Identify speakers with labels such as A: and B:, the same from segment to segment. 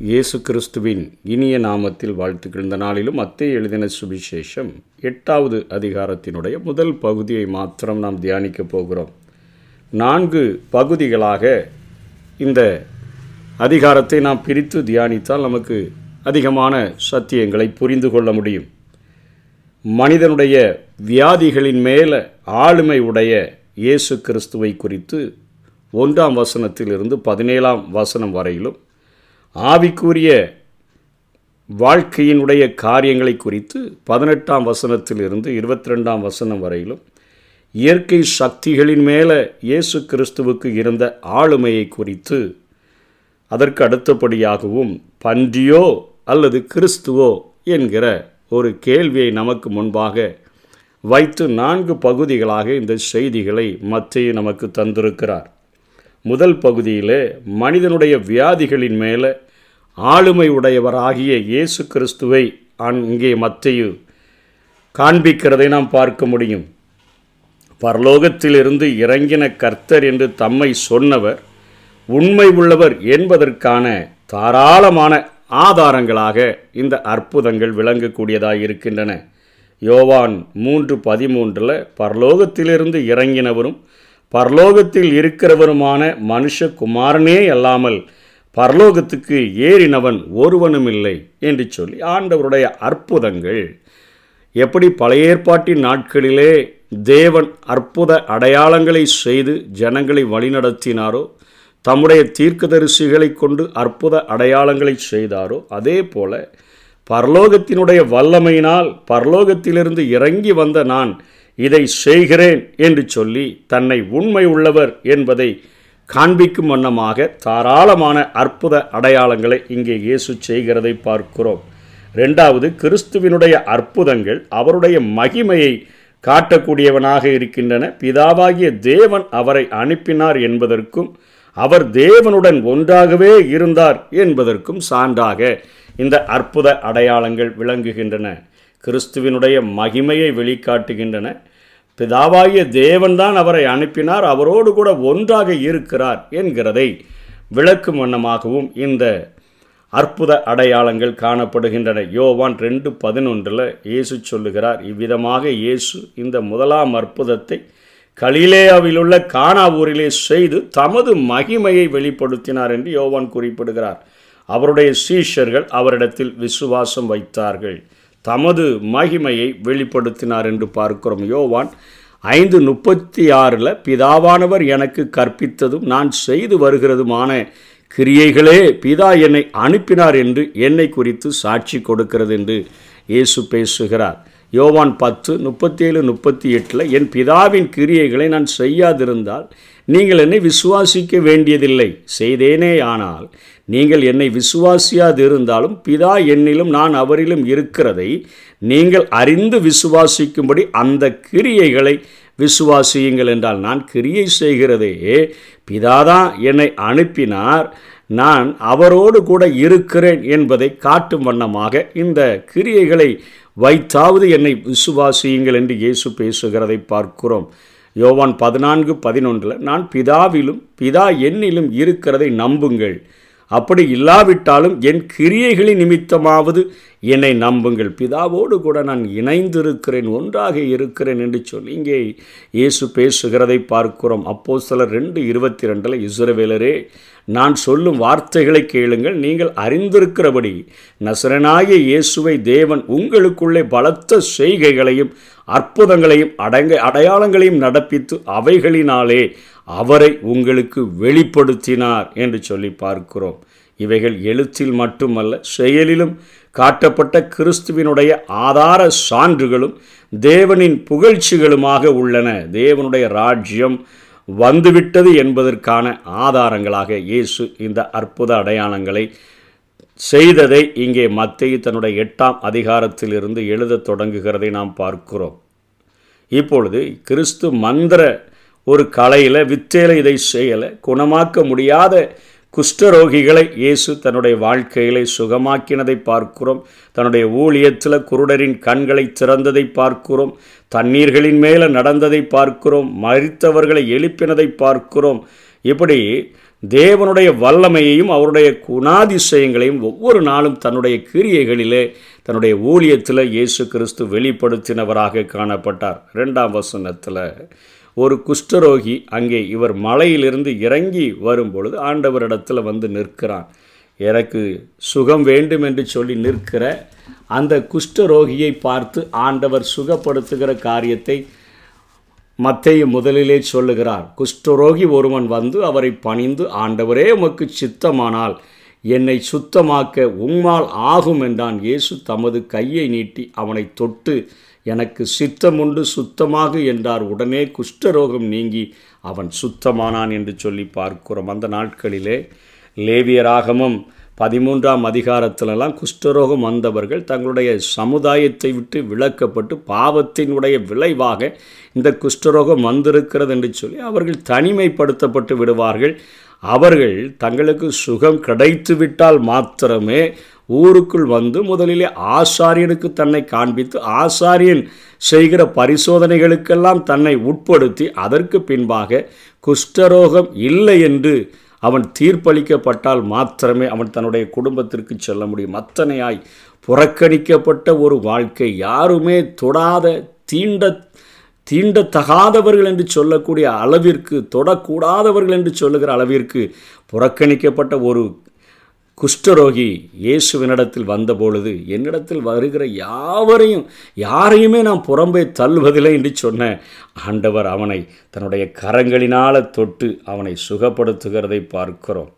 A: இயேசு கிறிஸ்துவின் இனிய நாமத்தில் வாழ்த்துக்கள் இந்த நாளிலும் அத்தை எழுதின சுவிசேஷம் எட்டாவது அதிகாரத்தினுடைய முதல் பகுதியை மாத்திரம் நாம் தியானிக்கப் போகிறோம். நான்கு பகுதிகளாக இந்த அதிகாரத்தை நாம் பிரித்து தியானித்தால் நமக்கு அதிகமான சத்தியங்களை புரிந்து கொள்ள முடியும். மனிதனுடைய வியாதிகளின் மேல ஆளுமை உடைய இயேசு கிறிஸ்துவை குறித்து ஒன்றாம் வசனத்திலிருந்து பதினேழாம் வசனம் வரையிலும் ஆவிக்குரிய வாழ்க்கையினுடைய காரியங்களை குறித்து பதினெட்டாம் வசனத்திலிருந்து இருபத்தி ரெண்டாம் வசனம் வரையிலும் இயற்கை சக்திகளின் மேலே இயேசு கிறிஸ்துவுக்கு இருந்த ஆளுமையை குறித்து அதற்கு அடுத்தபடியாகவும் பன்றியோ அல்லது கிறிஸ்துவோ என்கிற ஒரு கேள்வியை நமக்கு முன்பாக வைத்து நான்கு பகுதிகளாக இந்த செய்திகளை மத்திய நமக்கு தந்திருக்கிறார். முதல் பகுதியிலே மனிதனுடைய வியாதிகளின் மேலே ஆளுமை உடையவராகிய இயேசு கிறிஸ்துவை அங்கே மத்தையு காண்பிக்கிறதை நாம் பார்க்க முடியும். பரலோகத்திலிருந்து இறங்கின கர்த்தர் என்று தம்மை சொன்னவர் உண்மை உள்ளவர் என்பதற்கான தாராளமான ஆதாரங்களாக இந்த அற்புதங்கள் விளங்கக்கூடியதாக இருக்கின்றன. யோவான் மூன்று பதிமூன்றில் பரலோகத்திலிருந்து இறங்கினவரும் பரலோகத்தில் இருக்கிறவருமான மனுஷகுமாரனே அல்லாமல் பரலோகத்துக்கு ஏறினவன் ஒருவனும் இல்லை என்று சொல்லி ஆண்டவருடைய அற்புதங்கள். எப்படி பழைய ஏற்பாட்டின் நாட்களிலே தேவன் அற்புத அடையாளங்களை செய்து ஜனங்களை வழிநடத்தினாரோ தம்முடைய தீர்க்கதரிசிகளை கொண்டு அற்புத அடையாளங்களை செய்தாரோ அதே போல பரலோகத்தினுடைய வல்லமையினால் பரலோகத்திலிருந்து இறங்கி வந்த நான் இதை செய்கிறேன் என்று சொல்லி தன்னை உண்மை உள்ளவர் என்பதை காண்பிக்கும் வண்ணமாக தாராளமான அற்புத அடையாளங்களை இங்கே இயேசு செய்கிறதை பார்க்கிறோம். ரெண்டாவது கிறிஸ்துவினுடைய அற்புதங்கள் அவருடைய மகிமையை காட்டக்கூடியவனாக இருக்கின்றன. பிதாவாகிய தேவன் அவரை அனுப்பினார் என்பதற்கும் அவர் தேவனுடன் ஒன்றாகவே இருந்தார் என்பதற்கும் சான்றாக இந்த அற்புத அடையாளங்கள் விளங்குகின்றன. கிறிஸ்துவினுடைய மகிமையை வெளிக்காட்டுகின்றன. பிதாவாகிய தேவன்தான் அவரை அனுப்பினார் அவரோடு கூட ஒன்றாக இருக்கிறார் என்கிறதை விளக்கும் வண்ணமாகவும் இந்த அற்புத அடையாளங்கள் காணப்படுகின்றன. யோவான் ரெண்டு பதினொன்றில் இயேசு சொல்லுகிறார் இவ்விதமாக இயேசு இந்த முதலாம் அற்புதத்தை கலிலேயாவிலுள்ள கானா ஊரிலே செய்து தமது மகிமையை வெளிப்படுத்தினார் என்று யோவான் குறிப்பிடுகிறார். அவருடைய சீஷர்கள் அவரிடத்தில் விசுவாசம் வைத்தார்கள். தமது மகிமையை வெளிப்படுத்தினார் என்று பார்க்கிறோம். யோவான் ஐந்து முப்பத்தி ஆறில் பிதாவானவர் எனக்கு கற்பித்ததும் நான் செய்து வருகிறதுமான கிரியைகளே பிதா என்னை அனுப்பினார் என்று என்னை குறித்து சாட்சி கொடுக்கிறது என்று இயேசு பேசுகிறார். யோவான் பத்து முப்பத்தேழு முப்பத்தி எட்டில் என் பிதாவின் கிரியைகளை நான் செய்யாதிருந்தால் நீங்கள் என்னை விசுவாசிக்க வேண்டியதில்லை. செய்தேனே ஆனால் நீங்கள் என்னை விசுவாசியாது இருந்தாலும் பிதா என்னிலும் நான் அவரிலும் இருக்கிறதை நீங்கள் அறிந்து விசுவாசிக்கும்படி அந்த கிரியைகளை விசுவாசியுங்கள் என்றால் நான் கிரியை செய்கிறதே. பிதாதான் என்னை அனுப்பினார். நான் அவரோடு கூட இருக்கிறேன் என்பதை காட்டும் வண்ணமாக இந்த கிரியைகளை வைத்தாவது என்னை விசுவாசியுங்கள் என்று இயேசு பேசுகிறதை பார்க்கிறோம். யோவான் பதினான்கு பதினொன்றில் நான் பிதாவிலும் பிதா என்னிலும் இருக்கிறதை நம்புங்கள். அப்படி இல்லாவிட்டாலும் என் கிரியைகளின் நிமித்தமாவது என்னை நம்புங்கள். பிதாவோடு கூட நான் இணைந்திருக்கிறேன் ஒன்றாக இருக்கிறேன் என்று சொல்லி இங்கே இயேசு பேசுகிறதை பார்க்கிறோம். அப்போ சிலர் ரெண்டு இருபத்தி ரெண்டில் இஸ்ரவேலரே நான் சொல்லும் வார்த்தைகளை கேளுங்கள். நீங்கள் அறிந்திருக்கிறபடி நசரனாகிய இயேசுவை தேவன் உங்களுக்குள்ளே பலத்த செய்கைகளையும் அற்புதங்களையும் அடங்க அடையாளங்களையும் நடப்பித்து அவைகளினாலே அவரை உங்களுக்கு வெளிப்படுத்தினார் என்று சொல்லி பார்க்கிறோம். இவைகள் எழுத்தில் மட்டுமல்ல செயலிலும் காட்டப்பட்ட கிறிஸ்துவினுடைய ஆதார சான்றுகளும் தேவனின் புகழ்ச்சிகளுமாக உள்ளன. தேவனுடைய ராஜ்யம் வந்துவிட்டது என்பதற்கான ஆதாரங்களாக இயேசு இந்த அற்புத அடையாளங்களை செய்ததை இங்கே மத்திய தன்னுடைய எட்டாம் அதிகாரத்திலிருந்து எழுதத் தொடங்குகிறதை நாம் பார்க்கிறோம். இப்பொழுது கிறிஸ்து மந்திர ஒரு கலையில் வித்தையில் இதை செய்யலை. குணமாக்க முடியாத குஷ்டரோகிகளை இயேசு தன்னுடைய வாழ்க்கையிலே சுகமாக்கினதை பார்க்கிறோம். தன்னுடைய ஊழியத்தில் குருடரின் கண்களை திறந்ததை பார்க்கிறோம். தண்ணீர்களின் மேலே நடந்ததை பார்க்கிறோம். மறித்தவர்களை எழுப்பினதை பார்க்கிறோம். இப்படி தேவனுடைய வல்லமையையும் அவருடைய குணாதிசயங்களையும் ஒவ்வொரு நாளும் தன்னுடைய கிரியைகளிலே தன்னுடைய ஊழியத்தில் இயேசு கிறிஸ்து வெளிப்படுத்தினவராக காணப்பட்டார். ரெண்டாம் வசனத்தில் ஒரு குஷ்டரோகி அங்கே இவர் மலையிலிருந்து இறங்கி வரும்பொழுது ஆண்டவரிடத்தில் வந்து நிற்கிறான். எனக்கு சுகம் வேண்டும் என்று சொல்லி நிற்கிற அந்த குஷ்டரோகியை பார்த்து ஆண்டவர் சுகப்படுத்துகிற காரியத்தை மத்தேயு முதலிலே சொல்லுகிறார். குஷ்டரோகி ஒருவன் வந்து அவரை பணிந்து ஆண்டவரே உமக்கு சித்தமானால் என்னை சுத்தமாக்க உம்மால் ஆகும் என்றான். இயேசு தமது கையை நீட்டி அவனை தொட்டு எனக்கு சித்தமுண்டு சுத்தமாக என்றார். உடனே குஷ்டரோகம் நீங்கி அவன் சுத்தமானான் என்று சொல்லி பார்க்கிறோம். அந்த நாட்களிலே லேவியராகமும் பதிமூன்றாம் அதிகாரத்திலெல்லாம் குஷ்டரோகம் வந்தவர்கள் தங்களுடைய சமுதாயத்தை விட்டு விலக்கப்பட்டு பாவத்தினுடைய விளைவாக இந்த குஷ்டரோகம் வந்திருக்கிறது என்று சொல்லி அவர்கள் தனிமைப்படுத்தப்பட்டு விடுவார்கள். அவர்கள் தங்களுக்கு சுகம் கிடைத்துவிட்டால் மாத்திரமே ஊருக்குள் வந்து முதலிலே ஆசாரியனுக்கு தன்னை காண்பித்து ஆசாரியன் செய்கிற பரிசோதனைகளுக்கெல்லாம் தன்னை உட்படுத்தி அதற்கு பின்பாக குஷ்டரோகம் இல்லை என்று அவன் தீர்ப்பளிக்கப்பட்டால் மாத்திரமே அவன் தன்னுடைய குடும்பத்திற்கு செல்ல முடியும். அத்தனையாய் புறக்கணிக்கப்பட்ட ஒரு வாழ்க்கை யாருமே தொடாத தீண்ட தீண்டத்தகாதவர்கள் என்று சொல்லக்கூடிய அளவிற்கு தொடக்கூடாதவர்கள் என்று சொல்லுகிற அளவிற்கு புறக்கணிக்கப்பட்ட ஒரு குஷ்டரோகி இயேசுவினிடத்தில் வந்தபொழுது என்னிடத்தில் வருகிற யாவரையும் யாரையுமே நான் புறம்பே தள்ளுவதில்லை என்று சொன்ன ஆண்டவர் அவனை தன்னுடைய கரங்களினால் தொட்டு அவனை சுகப்படுத்துகிறதை பார்க்கிறோம்.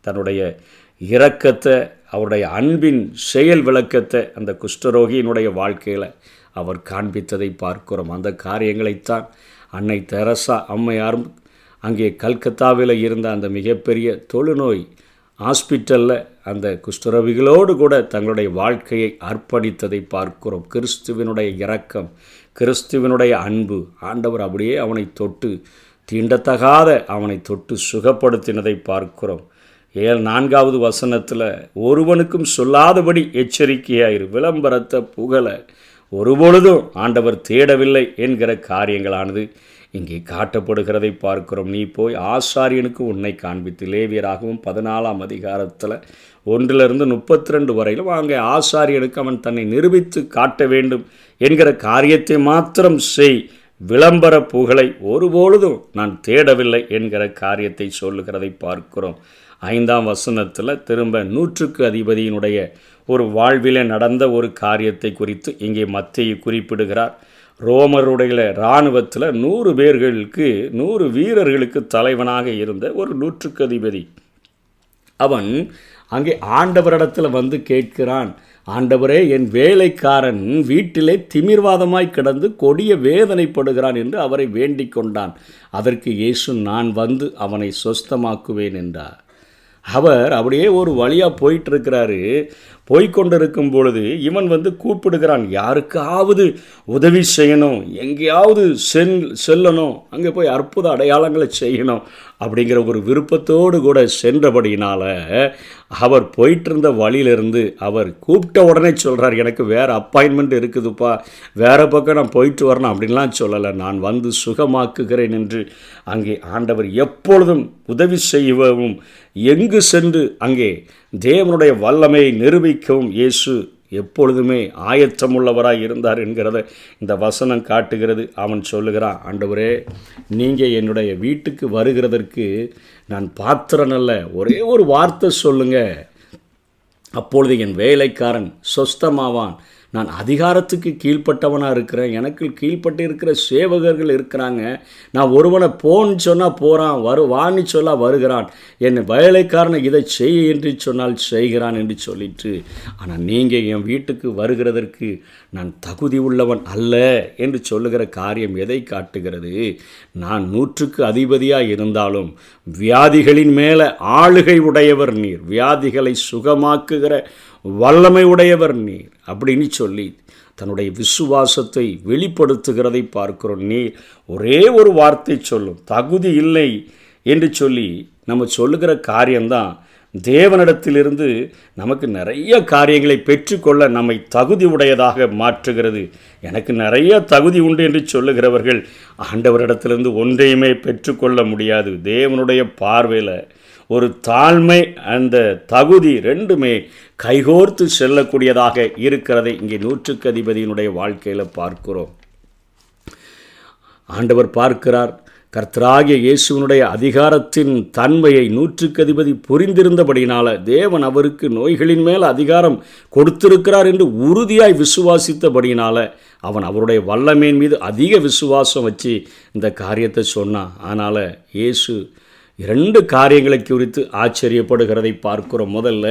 A: தன்னுடைய இரக்கத்தை அவருடைய அன்பின் செயல் விளக்கத்தை அந்த குஷ்டரோகியினுடைய வாழ்க்கையில் அவர் காண்பித்ததை பார்க்கிறோம். அந்த காரியங்களைத்தான் அன்னை தெரசா அம்மையாரும் அங்கே கல்கத்தாவில் இருந்த அந்த மிகப்பெரிய தொழுநோய் ஹாஸ்பிட்டலில் அந்த குஷ்டரவிகளோடு கூட தங்களுடைய வாழ்க்கையை அர்ப்பணித்ததை பார்க்கிறோம். கிறிஸ்துவினுடைய இரக்கம் கிறிஸ்துவினுடைய அன்பு ஆண்டவர் அப்படியே அவனை தொட்டு தீண்டத்தகாத அவனை தொட்டு சுகப்படுத்தினதை பார்க்கிறோம். ஏழு நான்காவது வசனத்தில் ஒருவனுக்கும் சொல்லாதபடி எச்சரிக்கையாயிரு. விளம்பரத்தை புகழ ஒருபொழுதும் ஆண்டவர் தேடவில்லை என்கிற காரியங்களானது இங்கே காட்டப்படுகிறதை பார்க்கிறோம். நீ போய் ஆசாரியனுக்கு உன்னை காண்பித்து லேவியராகவும் பதினாலாம் அதிகாரத்தில் ஒன்றிலிருந்து முப்பத்தி ரெண்டு வரையிலும் அங்கே ஆசாரியனுக்கு அவன் தன்னை நிரூபித்து காட்ட வேண்டும் என்கிற காரியத்தை மாத்திரம் செய். விளம்பர புகழை ஒருபொழுதும் நான் தேடவில்லை என்கிற காரியத்தை சொல்லுகிறதை பார்க்கிறோம். ஐந்தாம் வசனத்தில் திரும்ப நூற்றுக்கு அதிபதியினுடைய ஒரு வாழ்வில் நடந்த ஒரு காரியத்தை குறித்து இங்கே மத்தியை குறிப்பிடுகிறார். ரோமருடைய இராணுவத்தில் நூறு பேர்களுக்கு நூறு வீரர்களுக்கு தலைவனாக இருந்த ஒரு நூற்றுக்கு அதிபதி. அவன் அங்கே ஆண்டவரிடத்தில் வந்து கேட்கிறான் ஆண்டவரே என் வேலைக்காரன் வீட்டிலே திமிர்வாதமாய் கிடந்து கொடிய வேதனைப்படுகிறான் என்று அவரை வேண்டிக் கொண்டான். அதற்கு இயேசு நான் வந்து அவனை சொஸ்தமாக்குவேன் என்றார். அவர் அப்படியே ஒரு வழியாக போயிட்டுருக்கிறாரு. போய்கொண்டிருக்கும் பொழுது இவன் வந்து கூப்பிடுகிறான் யாருக்காவது உதவி செய்யணும்? எங்கேயாவது செல் செல்லணும்? அங்கே போய் அற்புத அடையாளங்களை செய்யணும்? அப்படிங்கிற ஒரு விருப்பத்தோடு கூட சென்றபடியினால் அவர் போயிட்டுருந்த வழியிலிருந்து அவர் கூப்பிட்ட உடனே சொல்கிறார் எனக்கு வேறு அப்பாயின்மெண்ட் இருக்குதுப்பா. வேறு பக்கம் நான் போயிட்டு வரணும். அப்படின்லாம் சொல்லலை. நான் வந்து சுகமாக்குகிறேன் என்று அங்கே ஆண்டவர் எப்பொழுதும் உதவி செய்யவும் எங்கு சென்று அங்கே தேவனுடைய வல்லமையை நிரூபிக்கவும் இயேசு எப்பொழுதுமே ஆயத்தமுள்ளவராய் இருந்தார் என்கிறத இந்த வசனம் காட்டுகிறது. அவன் சொல்லுகிறான் ஆண்டவரே நீங்கள் என்னுடைய வீட்டுக்கு வருகிறதற்கு நான் பாத்திரன் அல்ல. ஒரே ஒரு வார்த்தை சொல்லுங்க. அப்பொழுது என் வேலைக்காரன் சொஸ்தமாவான். நான் அதிகாரத்துக்கு கீழ்ப்பட்டவனாக இருக்கிறேன் எனக்கு கீழ்ப்பட்டு இருக்கிற சேவகர்கள் இருக்கிறாங்க. நான் ஒருவனை போன்னு சொன்னால் போகிறான் வரு வான்னு சொல்ல வருகிறான். என் வேலைக்காரனை இதை செய்ய என்று சொன்னால் செய்கிறான் என்று சொல்லிட்டு ஆனால் நீங்கள் என் வீட்டுக்கு வருகிறதற்கு நான் தகுதி உள்ளவன் அல்ல என்று சொல்லுகிற காரியம் எதை காட்டுகிறது? நான் நூற்றுக்கு அதிபதியாக இருந்தாலும் வியாதிகளின் மேலே ஆளுகை உடையவர் நீர். வியாதிகளை சுகமாக்குகிற வல்லமை உடையவர் நீர். அப்படின்னு சொல்லி தன்னுடைய விசுவாசத்தை வெளிப்படுத்துகிறதை பார்க்கிறோம். நீ ஒரே ஒரு வார்த்தை சொல்லும். தகுதி இல்லை என்று சொல்லி நம்ம சொல்லுகிற காரியம்தான் தேவனிடத்திலிருந்து நமக்கு நிறைய காரியங்களை பெற்றுக்கொள்ள நம்மை தகுதி உடையதாக மாற்றுகிறது. எனக்கு நிறைய தகுதி உண்டு என்று சொல்லுகிறவர்கள் ஆண்டவரிடத்திலிருந்து ஒன்றையுமே பெற்றுக்கொள்ள முடியாது. தேவனுடைய பார்வையில் ஒரு தாழ்மை அந்த தகுதி ரெண்டுமே கைகோர்த்து செல்லக்கூடியதாக இருக்கிறதை இங்கே நூற்றுக்கு அதிபதியினுடைய வாழ்க்கையில் பார்க்கிறோம். ஆண்டவர் பார்க்கிறார் கர்த்தராகிய இயேசுவனுடைய அதிகாரத்தின் தன்மையை நூற்றுக்கு அதிபதி புரிந்திருந்தபடினால தேவன் அவருக்கு நோய்களின் மேல் அதிகாரம் கொடுத்திருக்கிறார் என்று உறுதியாய் விசுவாசித்தபடினால அவன் அவருடைய வல்லமையின் மீது அதிக விசுவாசம் வச்சு இந்த காரியத்தை சொன்னான். ஆனால் இயேசு இரண்டு காரியங்களை குறித்து ஆச்சரியப்படுகிறதை பார்க்கிறோம். முதல்ல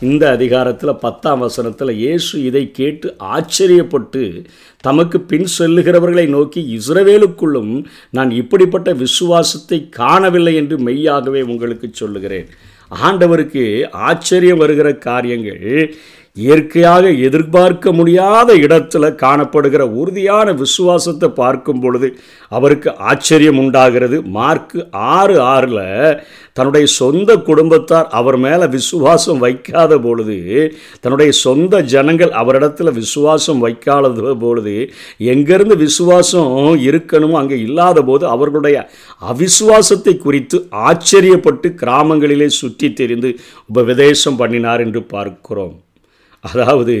A: இந்த அதிகாரத்தில் பத்தாம் வசனத்தில் இயேசு இதை கேட்டு ஆச்சரியப்பட்டு தமக்கு பின் செல்லுகிறவர்களை நோக்கி இஸ்ரவேலுக்குள்ளும் நான் இப்படிப்பட்ட விசுவாசத்தை காணவில்லை என்று மெய்யாகவே உங்களுக்கு சொல்லுகிறேன். ஆண்டவருக்கு ஆச்சரியம் வருகிற காரியங்கள் இயற்கையாக எதிர்பார்க்க முடியாத இடத்துல காணப்படுகிற உறுதியான விசுவாசத்தை பார்க்கும் பொழுது அவருக்கு ஆச்சரியம் உண்டாகிறது. மார்க்கு ஆறு ஆறில் தன்னுடைய சொந்த குடும்பத்தார் அவர் மேலே விசுவாசம் வைக்காத பொழுது தன்னுடைய சொந்த ஜனங்கள் அவரிடத்தில் விசுவாசம் வைக்காத பொழுது எங்கேருந்து விசுவாசம் இருக்கணுமோ அங்கே இல்லாத போது அவர்களுடைய அவிசுவாசத்தை குறித்து ஆச்சரியப்பட்டு கிராமங்களிலே சுற்றி தெரிந்து உபதேசம் பண்ணினார் என்று பார்க்கிறோம். அதாவது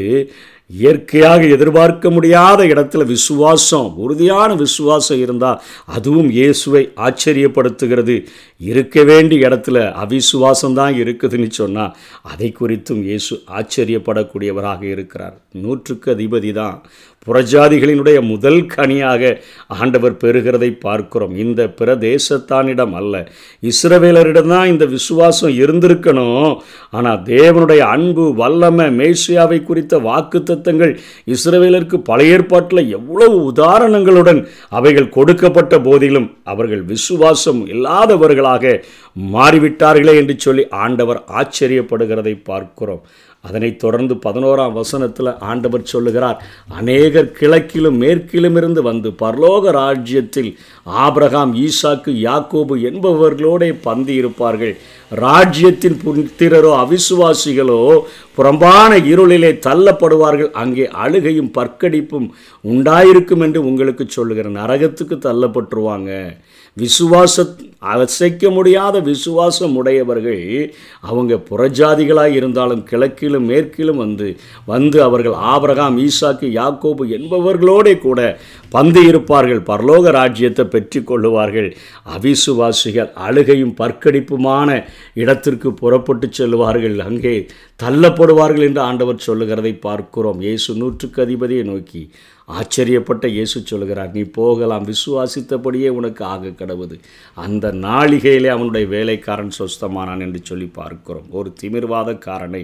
A: இயற்கையாக எதிர்பார்க்க முடியாத இடத்துல விசுவாசம் உறுதியான விசுவாசம் இருந்தால் அதுவும் இயேசுவை ஆச்சரியப்படுத்துகிறது. இருக்க வேண்டிய இடத்துல அவிசுவாசம் தான் இருக்குதுன்னு சொன்னால் அதை குறித்தும் இயேசு ஆச்சரியப்படக்கூடியவராக இருக்கிறார். நூற்றுக்கு அதிபதி தான். புறஜாதிகளினுடைய முதல் கனியாக ஆண்டவர் பெறுகிறதை பார்க்கிறோம். இந்த பிரதேசத்தானிடம் அல்ல. இஸ்ரவேலரிடம் தான் இந்த விசுவாசம் இருந்திருக்கணும். ஆனால் தேவனுடைய அன்பு வல்லமை மேசியாவை குறித்த வாக்கு தத்தங்கள் இஸ்ரவேலருக்கு பழைய ஏற்பாட்டில் எவ்வளவு உதாரணங்களுடன் அவைகள் கொடுக்கப்பட்ட போதிலும் அவர்கள் விசுவாசம் இல்லாதவர்களாக மாறிவிட்டார்களே என்று சொல்லி ஆண்டவர் ஆச்சரியப்படுகிறதை பார்க்கிறோம். அதனைத் தொடர்ந்து பதினோராம் வசனத்தில் ஆண்டவர் சொல்லுகிறார் அநேகர் கிழக்கிலும் மேற்கிலும் இருந்து வந்து பரலோக ராஜ்யத்தில் ஆபிரகாம் ஈசாக்கு யாக்கோபு என்பவர்களோடே பந்தி இருப்பார்கள் ராஜ்யத்தின் புத்திரரோ அவிசுவாசிகளோ புறம்பான இருளிலே தள்ளப்படுவார்கள். அங்கே அழுகையும் பற்கடிப்பும் உண்டாயிருக்கும் என்று உங்களுக்கு சொல்லுகிற நரகத்துக்கு தள்ளப்பட்டுருவாங்க. விசுவாச அசைக்க முடியாத விசுவாசம் உடையவர்கள் அவங்க புறஜாதிகளாக இருந்தாலும் கிழக்கிலும் மேற்கிலும் வந்து வந்து அவர்கள் ஆபரகாம் ஈசாக்கு யாக்கோபு என்பவர்களோடே கூட பந்து இருப்பார்கள் பரலோக ராஜ்யத்தை பெற்று கொள்ளுவார்கள். அவிசுவாசிகள் அழுகையும் பற்கடிப்புமான இடத்திற்கு புறப்பட்டு செல்வார்கள் அங்கே தள்ளப்படுவார்கள் என்று ஆண்டவர் சொல்லுகிறதை பார்க்கிறோம். இயேசு நூற்றுக்கு அதிபதியை நோக்கி ஆச்சரியப்பட்ட இயேசு சொல்கிறார் நீ போகலாம் விசுவாசித்தபடியே உனக்கு ஆக கடவுது. அந்த நாளிகையிலே அவனுடைய வேலைக்காரன் சொஸ்தமானான் என்று சொல்லி பார்க்கிறோம். ஒரு திமிர்வாதக்காரனை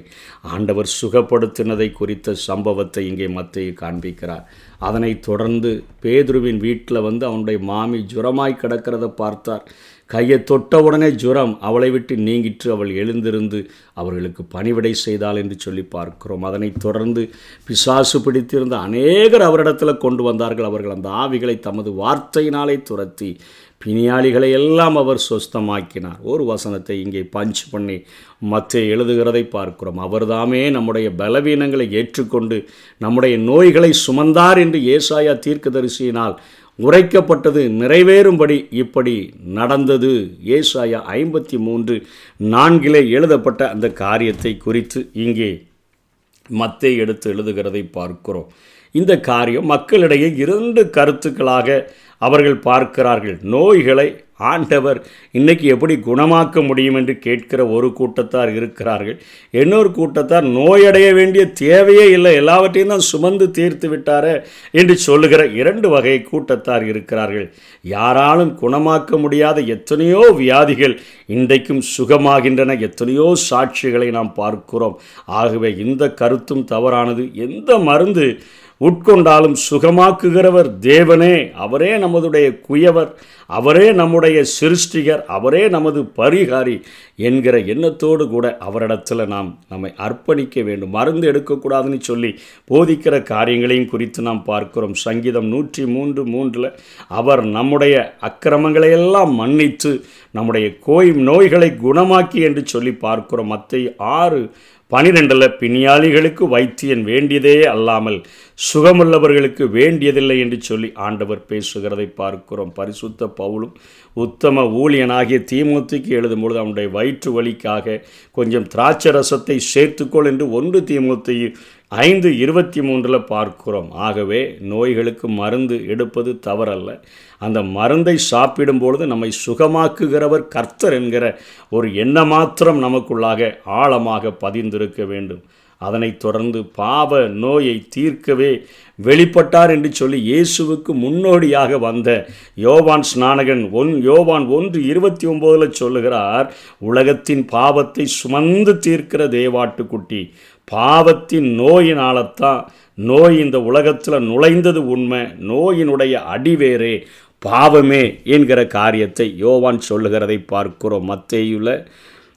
A: ஆண்டவர் சுகப்படுத்தினதை குறித்த சம்பவத்தை இங்கே மத்திய காண்பிக்கிறார். அதனைத் தொடர்ந்து பேதுருவின் வீட்டில் வந்து அவனுடைய மாமி ஜுரமாய் கிடக்கிறத பார்த்தார். கையை தொட்ட உடனே ஜுரம் அவளை விட்டு நீங்கிற்று. அவள் எழுந்திருந்து அவர்களுக்கு பணிவிடை செய்தாள் என்று சொல்லி பார்க்கிறோம். அதனைத் தொடர்ந்து பிசாசு பிடித்திருந்த அநேகர் அவரிடத்தில் கொண்டு வந்தார்கள். அவர்கள் அந்த ஆவிகளை தமது வார்த்தையினாலே துரத்தி பிணியாளிகளை எல்லாம் அவர் சொஸ்தமாக்கினார். ஒரு வசனத்தை இங்கே பஞ்ச் பண்ணி மற்ற எழுதுகிறதை பார்க்கிறோம். அவர்தாமே நம்முடைய பலவீனங்களை ஏற்றுக்கொண்டு நம்முடைய நோய்களை சுமந்தார் என்று ஏசாயா தீர்க்கதரிசியினால் உரைக்கப்பட்டது நிறைவேறும்படி இப்படி நடந்தது. ஏசாயா ஐம்பத்தி மூன்று நான்கிலே எழுதப்பட்ட அந்த காரியத்தை குறித்து இங்கே மத்தை எடுத்து எழுதுகிறதை பார்க்கிறோம். இந்த காரியம் மக்களிடையே இரண்டு கருத்துக்களாக அவர்கள் பார்க்கிறார்கள். நோய்களை ஆண்டவர் இன்னைக்கு எப்படி குணமாக்க முடியும் என்று கேட்கிற ஒரு கூட்டத்தார் இருக்கிறார்கள். இன்னொரு கூட்டத்தார் நோயடைய வேண்டிய தேவையே இல்லை எல்லாவற்றையும் தான் சுமந்து தீர்த்து விட்டாரே என்று சொல்லுகிற இரண்டு வகை கூட்டத்தார் இருக்கிறார்கள். யாராலும் குணமாக்க முடியாத எத்தனையோ வியாதிகள் இன்றைக்கும் சுகமாகின்றன எத்தனையோ சாட்சிகளை நாம் பார்க்கிறோம். ஆகவே இந்த கருத்தும் தவறானது. எந்த மருந்து உட்கொண்டாலும் சுகமாக்குகிறவர் தேவனே. அவரே நமதுடைய குயவர் அவரே நம்முடைய சிருஷ்டிகர் அவரே நமது பரிகாரி என்கிற எண்ணத்தோடு கூட அவரிடத்தில் நாம் நம்மை அர்ப்பணிக்க வேண்டும். மருந்து எடுக்கக்கூடாதுன்னு சொல்லி போதிக்கிற காரியங்களையும் குறித்து நாம் பார்க்கிறோம். சங்கீதம் நூற்றி மூன்று மூன்றில் அவர் நம்முடைய அக்கிரமங்களையெல்லாம் மன்னித்து நம்முடைய கோய் நோய்களை குணமாக்கி என்று சொல்லி பார்க்கிறோம். மற்ற ஆறு பனிரெண்டில் பிணியாளிகளுக்கு வைத்தியன் வேண்டியதே அல்லாமல் சுகமுள்ளவர்களுக்கு வேண்டியதில்லை என்று சொல்லி ஆண்டவர் பேசுகிறதை பார்க்கிறோம். பரிசுத்த பவுலும் உத்தம ஊழியனாகிய தீமூத்திக்கு எழுதும் பொழுது அவனுடைய வயிற்று வலிக்காக கொஞ்சம் திராட்சை ரசத்தை சேர்த்துக்கொள் என்று ஒன்று தீமூத்தி ஐந்து இருபத்தி மூன்றில் பார்க்கிறோம். ஆகவே நோய்களுக்கு மருந்து எடுப்பது தவறல்ல. அந்த மருந்தை சாப்பிடும் பொழுது நம்மை சுகமாக்குகிறவர் கர்த்தர் என்கிற ஒரு எண்ண மாத்திரம் நமக்குள்ளாக ஆழமாக பதிந்திருக்க வேண்டும். அதனைத் தொடர்ந்து பாவ நோயை தீர்க்கவே வெளிப்பட்டார் என்று சொல்லி இயேசுவுக்கு முன்னோடியாக வந்த யோவான் ஸ்நானகன் ஒன் யோவான் ஒன்று இருபத்தி ஒம்போதில் சொல்லுகிறார் உலகத்தின் பாவத்தை சுமந்து தீர்க்கிற தேவாட்டுக்குட்டி பாவத்தின் நோயினால்தான் நோய் இந்த உலகத்தில் நுழைந்தது உண்மை. நோயினுடைய அடிவேரே பாவமே என்கிற காரியத்தை யோவான் சொல்லுகிறதை பார்க்கிறோம். மத்தேயுல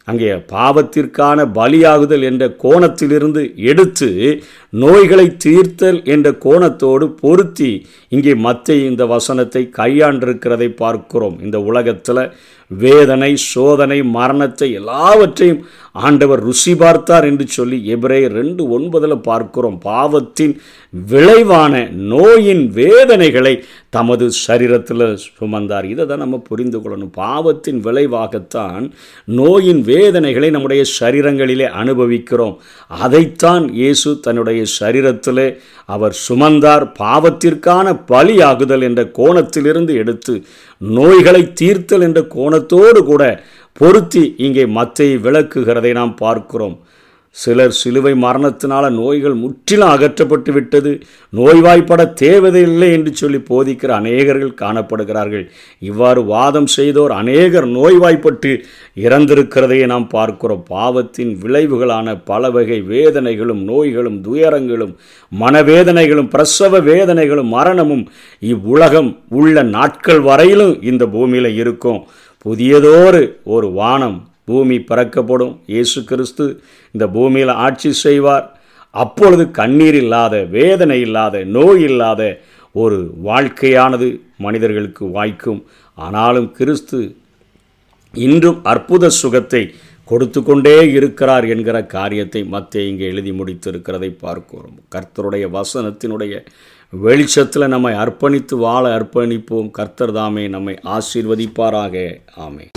A: அங்கே பாவத்திற்கான பலியாகுதல் என்ற கோணத்திலிருந்து எடுத்து நோய்களை தீர்த்தல் என்ற கோணத்தோடு பொருத்தி இங்கே மத்திய இந்த வசனத்தை கையாண்டிருக்கிறதை பார்க்கிறோம். இந்த உலகத்தில் வேதனை சோதனை மரணத்தை எல்லாவற்றையும் ஆண்டவர் ருசி பார்த்தார் என்று சொல்லி எபிரே ரெண்டு ஒன்பதில் பார்க்கிறோம். பாவத்தின் விளைவான நோயின் வேதனைகளை தமது சரீரத்தில் சுமந்தார். இதை தான் நம்ம புரிந்து கொள்ளணும். பாவத்தின் விளைவாகத்தான் நோயின் வேதனைகளை நம்முடைய சரீரங்களிலே அனுபவிக்கிறோம். அதைத்தான் இயேசு தன்னுடைய சரீரத்திலே அவர் சுமந்தார். பாவத்திற்கான பலியாகுதல் என்ற கோணத்திலிருந்து எடுத்து நோய்களை தீர்த்தல் என்ற கோணத்தோடு கூட பொருத்தி இங்கே மத்தை விளக்குகிறதை நாம் பார்க்கிறோம். சிலர் சிலுவை மரணத்தினால நோய்கள் முற்றிலும் அகற்றப்பட்டு விட்டது. நோய்வாய்ப்பட தேவையில்லை என்று சொல்லி போதிக்கிற அநேகர்கள் காணப்படுகிறார்கள். இவ்வாறு வாதம் செய்தோர் அநேகர் நோய்வாய்ப்பட்டு இறந்திருக்கிறதையே நாம் பார்க்கிறோம். பாவத்தின் விளைவுகளான பல வகை வேதனைகளும் நோய்களும் துயரங்களும் மனவேதனைகளும் பிரசவ வேதனைகளும் மரணமும் இவ்வுலகம் உள்ள நாட்கள் வரையிலும் இந்த பூமியில் இருக்கும். புதியதோரு ஒரு வானம் பூமி பறக்கப்படும். இயேசு கிறிஸ்து இந்த பூமியில் ஆட்சி செய்வார். அப்பொழுது கண்ணீர் இல்லாத வேதனை இல்லாத நோய் இல்லாத ஒரு வாழ்க்கையானது மனிதர்களுக்கு வாய்க்கும். ஆனாலும் கிறிஸ்து இன்றும் அற்புத சுகத்தை கொடுத்து கொண்டே இருக்கிறார் என்கிற காரியத்தை மத்திய இங்கே எழுதி முடித்திருக்கிறதை பார்க்கிறோம். கர்த்தருடைய வசனத்தினுடைய வெளிச்சத்தில் நம்மை அர்ப்பணித்து வாழ அர்ப்பணிப்போம். கர்த்தர் தாமே நம்மை ஆசீர்வதிப்பாராக. ஆமே